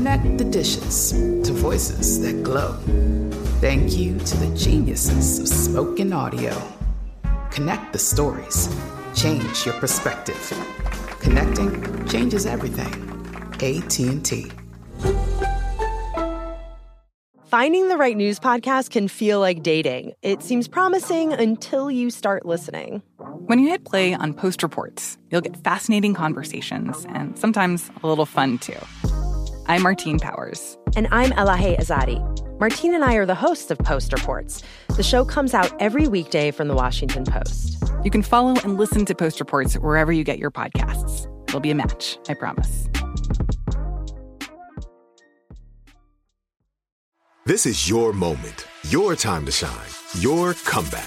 Connect the dishes to voices that glow. Thank you to the geniuses of spoken audio. Connect the stories. Change your perspective. Connecting changes everything. AT&T. Finding the right news podcast can feel like dating. It seems promising until you start listening. When you hit play on Post Reports, you'll get fascinating conversations and sometimes a little fun too. I'm Martine Powers. And I'm Elahe Izadi. Martine and I are the hosts of Post Reports. The show comes out every weekday from the Washington Post. You can follow and listen to Post Reports wherever you get your podcasts. It'll be a match, I promise. This is your moment, your time to shine, your comeback.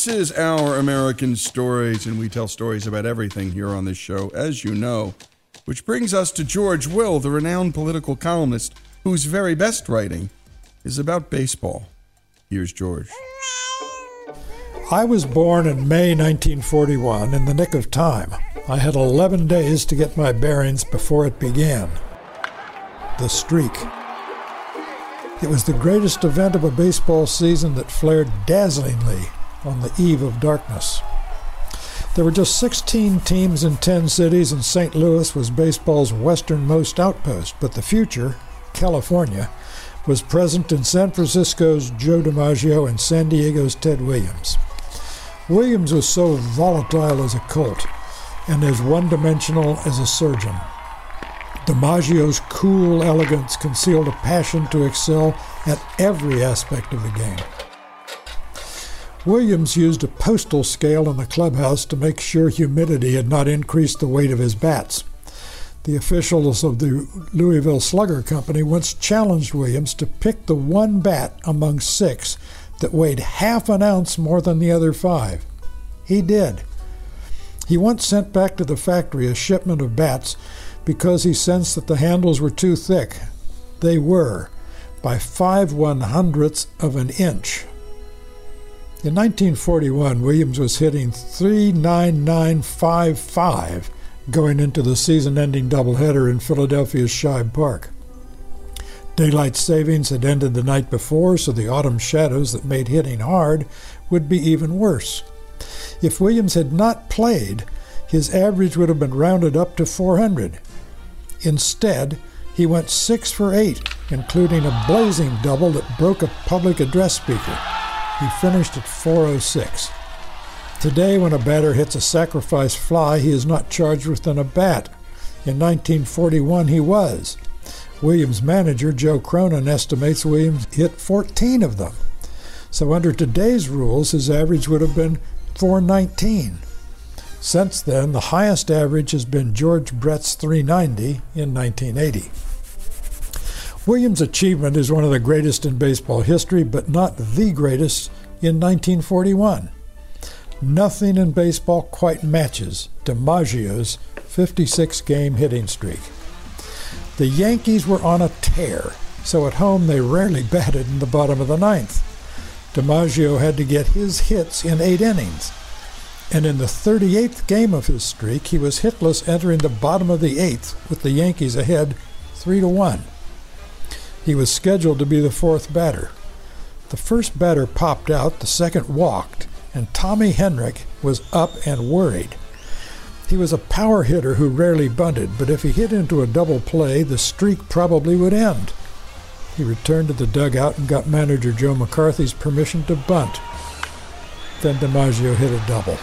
This is Our American Stories, and we tell stories about everything here on this show, as you know. Which brings us to George Will, the renowned political columnist, whose very best writing is about baseball. Here's George. I was born in May 1941 in the nick of time. I had 11 days to get my bearings before it began. The streak. It was the greatest event of a baseball season that flared dazzlingly on the eve of darkness. There were just 16 teams in 10 cities, and St. Louis was baseball's westernmost outpost. But the future, California, was present in San Francisco's Joe DiMaggio and San Diego's Ted Williams. Williams was so volatile as a colt and as one dimensional as a surgeon. DiMaggio's cool elegance concealed a passion to excel at every aspect of the game. Williams used a postal scale in the clubhouse to make sure humidity had not increased the weight of his bats. The officials of the Louisville Slugger Company once challenged Williams to pick the one bat among six that weighed half an ounce more than the other five. He did. He once sent back to the factory a shipment of bats because he sensed that the handles were too thick. They were, by five one hundredths of an inch. In 1941, Williams was hitting 39955 going into the season ending doubleheader in Philadelphia's Shibe Park. Daylight savings had ended the night before, so the autumn shadows that made hitting hard would be even worse. If Williams had not played, his average would have been rounded up to 400. Instead, he went 6 for 8, including a blazing double that broke a public address speaker. He finished at 406. Today, when a batter hits a sacrifice fly, he is not charged with an at bat. In 1941, he was. Williams manager Joe Cronin estimates Williams hit 14 of them. So, under today's rules, his average would have been 419. Since then, the highest average has been George Brett's 390 in 1980. Williams' achievement is one of the greatest in baseball history, but not the greatest in 1941. Nothing in baseball quite matches DiMaggio's 56 game hitting streak. The Yankees were on a tear, so at home they rarely batted in the bottom of the ninth. DiMaggio had to get his hits in eight innings. And in the 38th game of his streak, he was hitless entering the bottom of the eighth with the Yankees ahead 3 to 1. He was scheduled to be the fourth batter. The first batter popped out, the second walked, and Tommy Henrich was up and worried. He was a power hitter who rarely bunted, but if he hit into a double play, the streak probably would end. He returned to the dugout and got manager Joe McCarthy's permission to bunt. Then DiMaggio hit a double.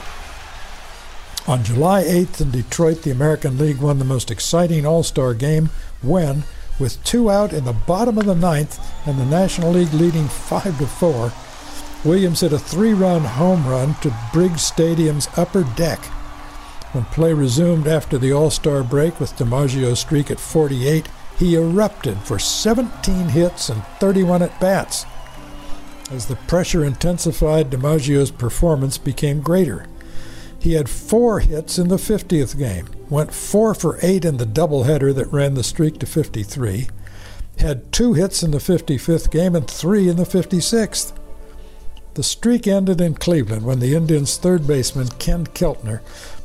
On July 8th in Detroit, the American League won the most exciting All Star game when, with two out in the bottom of the ninth and the National League leading 5 to 4, Williams hit a three run home run to Briggs Stadium's upper deck. When play resumed after the All Star break with DiMaggio's streak at 48, he erupted for 17 hits and 31 at bats. As the pressure intensified, DiMaggio's performance became greater. He had four hits in the 50th game, went four for eight in the doubleheader that ran the streak to 53, had two hits in the 55th game and three in the 56th. The streak ended in Cleveland when the Indians' third baseman, Ken Keltner,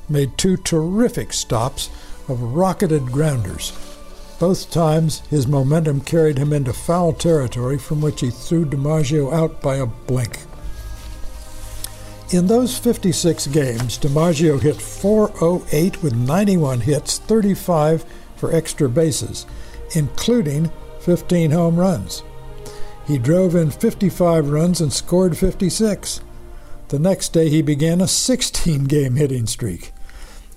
made two terrific stops of rocketed grounders. Both times, his momentum carried him into foul territory from which he threw DiMaggio out by a blink. In those 56 games, DiMaggio hit 408 with 91 hits, 35 for extra bases, including 15 home runs. He drove in 55 runs and scored 56. The next day, he began a 16 game hitting streak.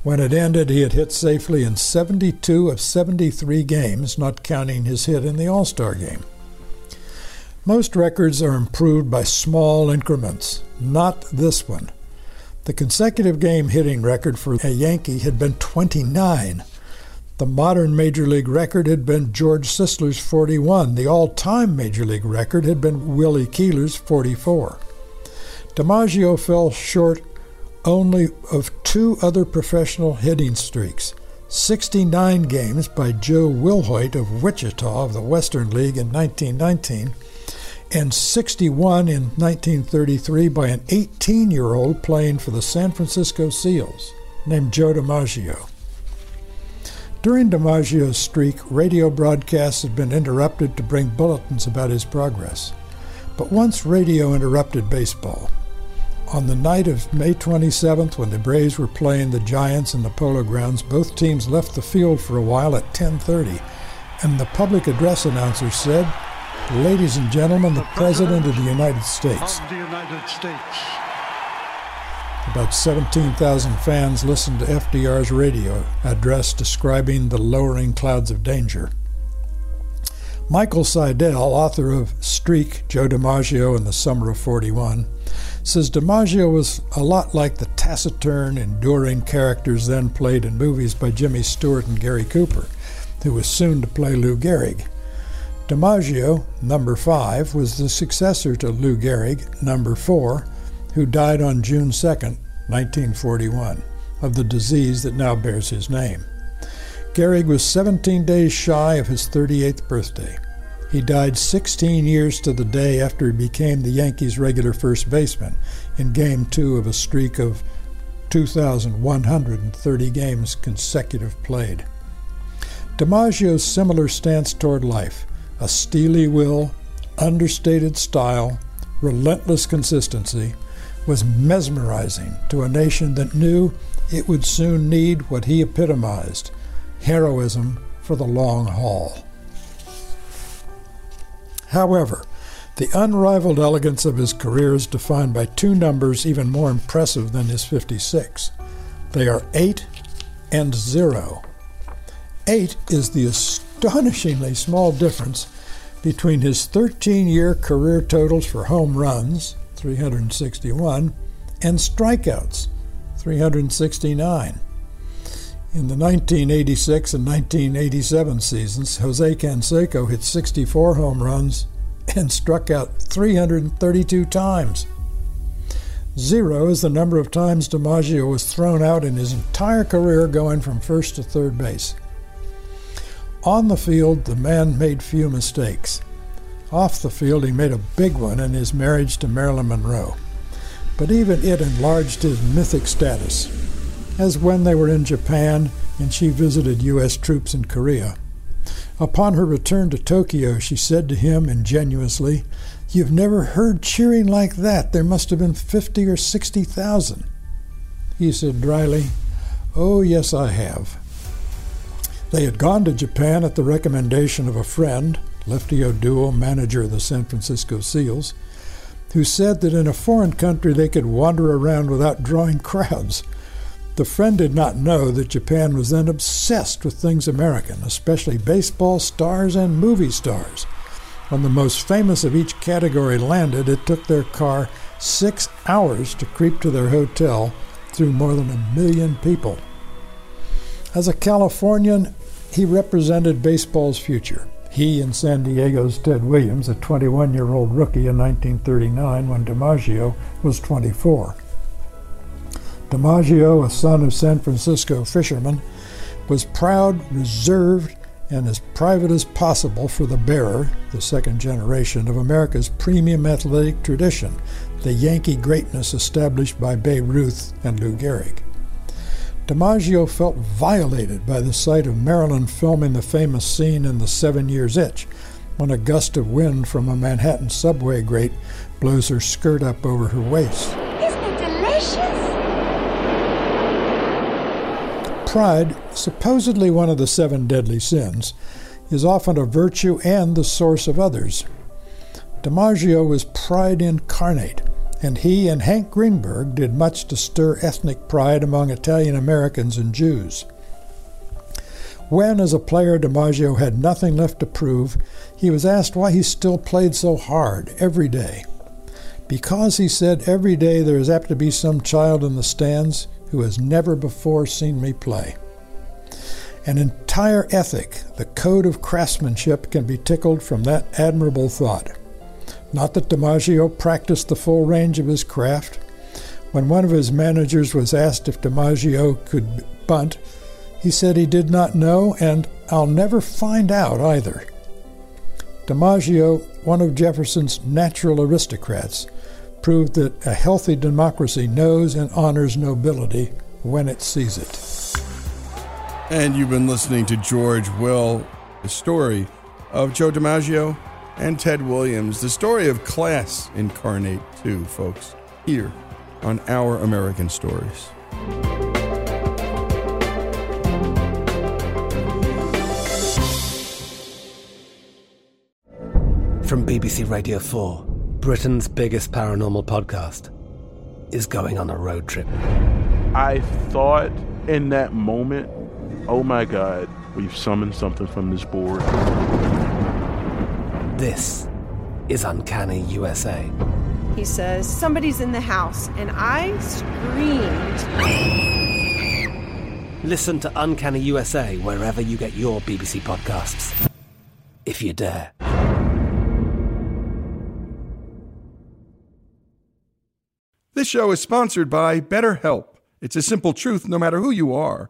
When it ended, he had hit safely in 72 of 73 games, not counting his hit in the All Star game. Most records are improved by small increments, not this one. The consecutive game hitting record for a Yankee had been 29. The modern Major League record had been George Sisler's 41. The all time Major League record had been Willie Keeler's 44. DiMaggio fell short only of two other professional hitting streaks 69 games by Joe Wilhoit of Wichita of the Western League in 1919 and 61 in 1933 by an 18 year old playing for the San Francisco Seals named Joe DiMaggio. During DiMaggio's streak, radio broadcasts had been interrupted to bring bulletins about his progress. But once radio interrupted baseball. On the night of May 27th, when the Braves were playing the Giants in the Polo Grounds, both teams left the field for a while at 10:30, and the public address announcer said, Ladies and gentlemen, the, President, of the United States. Of the United States. About 17,000 fans listened to FDR's radio address describing the lowering clouds of danger. Michael Seidel, author of Streak, Joe DiMaggio in the Summer of 41, says DiMaggio was a lot like the taciturn, enduring characters then played in movies by Jimmy Stewart and Gary Cooper, who was soon to play Lou Gehrig. DiMaggio, number five, was the successor to Lou Gehrig, number four, who died on June 2, 1941, of the disease that now bears his name. Gehrig was 17 days shy of his 38th birthday. He died 16 years to the day after he became the Yankees' regular first baseman in Game 2 of a streak of 2,130 games consecutive played. DiMaggio's similar stance toward life a steely will, understated style, relentless consistency was mesmerizing to a nation that knew it would soon need what he epitomized heroism for the long haul. However, The unrivaled elegance of his career is defined by two numbers even more impressive than his 56. They are 8 and 0. 8 is the astonishingly small difference between his 13 year career totals for home runs, 361, and strikeouts, 369. In the 1986 and 1987 seasons, Jose Canseco hit 64 home runs and struck out 332 times. Zero is the number of times DiMaggio was thrown out in his entire career going from first to third base. On the field, the man made few mistakes. Off the field, he made a big one in his marriage to Marilyn Monroe. But even it enlarged his mythic status, as when they were in Japan and she visited U.S. troops in Korea. Upon her return to Tokyo, she said to him ingenuously, You've never heard cheering like that. There must have been fifty or sixty thousand. He said dryly, Oh, yes, I have. They had gone to Japan at the recommendation of a friend, Lefty O'Doul, manager of the San Francisco Seals, who said that in a foreign country they could wander around without drawing crowds. The friend did not know that Japan was then obsessed with things American, especially baseball stars and movie stars. When the most famous of each category landed, it took their car six hours to creep to their hotel through more than a million people. As a Californian, he represented baseball's future. He and San Diego's Ted Williams, a 21 year old rookie in 1939 when DiMaggio was 24. DiMaggio, a son of San Francisco fishermen, was proud, reserved, and as private as possible for the bearer, the second generation of America's premium athletic tradition, the Yankee greatness established by Babe Ruth and Lou Gehrig. DiMaggio felt violated by the sight of Marilyn filming the famous scene in The Seven Years' Itch, when a gust of wind from a Manhattan subway grate blows her skirt up over her waist. Isn't it delicious? Pride, supposedly one of the seven deadly sins, is often a virtue and the source of others. DiMaggio was pride incarnate, and he and Hank Greenberg did much to stir ethnic pride among Italian Americans and Jews. When, as a player, DiMaggio had nothing left to prove, he was asked why he still played so hard every day. Because, he said, every day there is apt to be some child in the stands who has never before seen me play. An entire ethic, the code of craftsmanship, can be tickled from that admirable thought. Not that DiMaggio practiced the full range of his craft. When one of his managers was asked if DiMaggio could bunt, he said he did not know, and I'll never find out either. DiMaggio, one of Jefferson's natural aristocrats, proved that a healthy democracy knows and honors nobility when it sees it. And you've been listening to George Will, the story of Joe DiMaggio and Ted Williams, the story of class incarnate, too, folks, here on Our American Stories. From BBC Radio 4. Britain's biggest paranormal podcast is going on a road trip. I thought in that moment, oh my God, we've summoned something from this board. This is Uncanny USA. He says, Somebody's in the house, and I screamed. Listen to Uncanny USA wherever you get your BBC podcasts, if you dare. This show is sponsored by BetterHelp. It's a simple truth no matter who you are.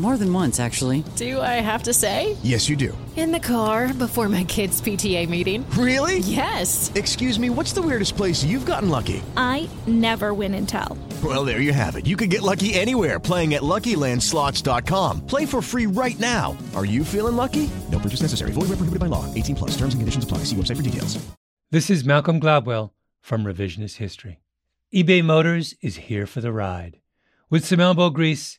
More than once, actually. Do I have to say? Yes, you do. In the car before my kids' PTA meeting. Really? Yes. Excuse me, what's the weirdest place you've gotten lucky? I never win and tell. Well, there you have it. You can get lucky anywhere playing at LuckyLandSlots.com. Play for free right now. Are you feeling lucky? No purchase necessary. Void where prohibited by law. 18 plus. Terms and conditions apply. See website for details. This is Malcolm Gladwell from Revisionist History. eBay Motors is here for the ride. With some elbow grease,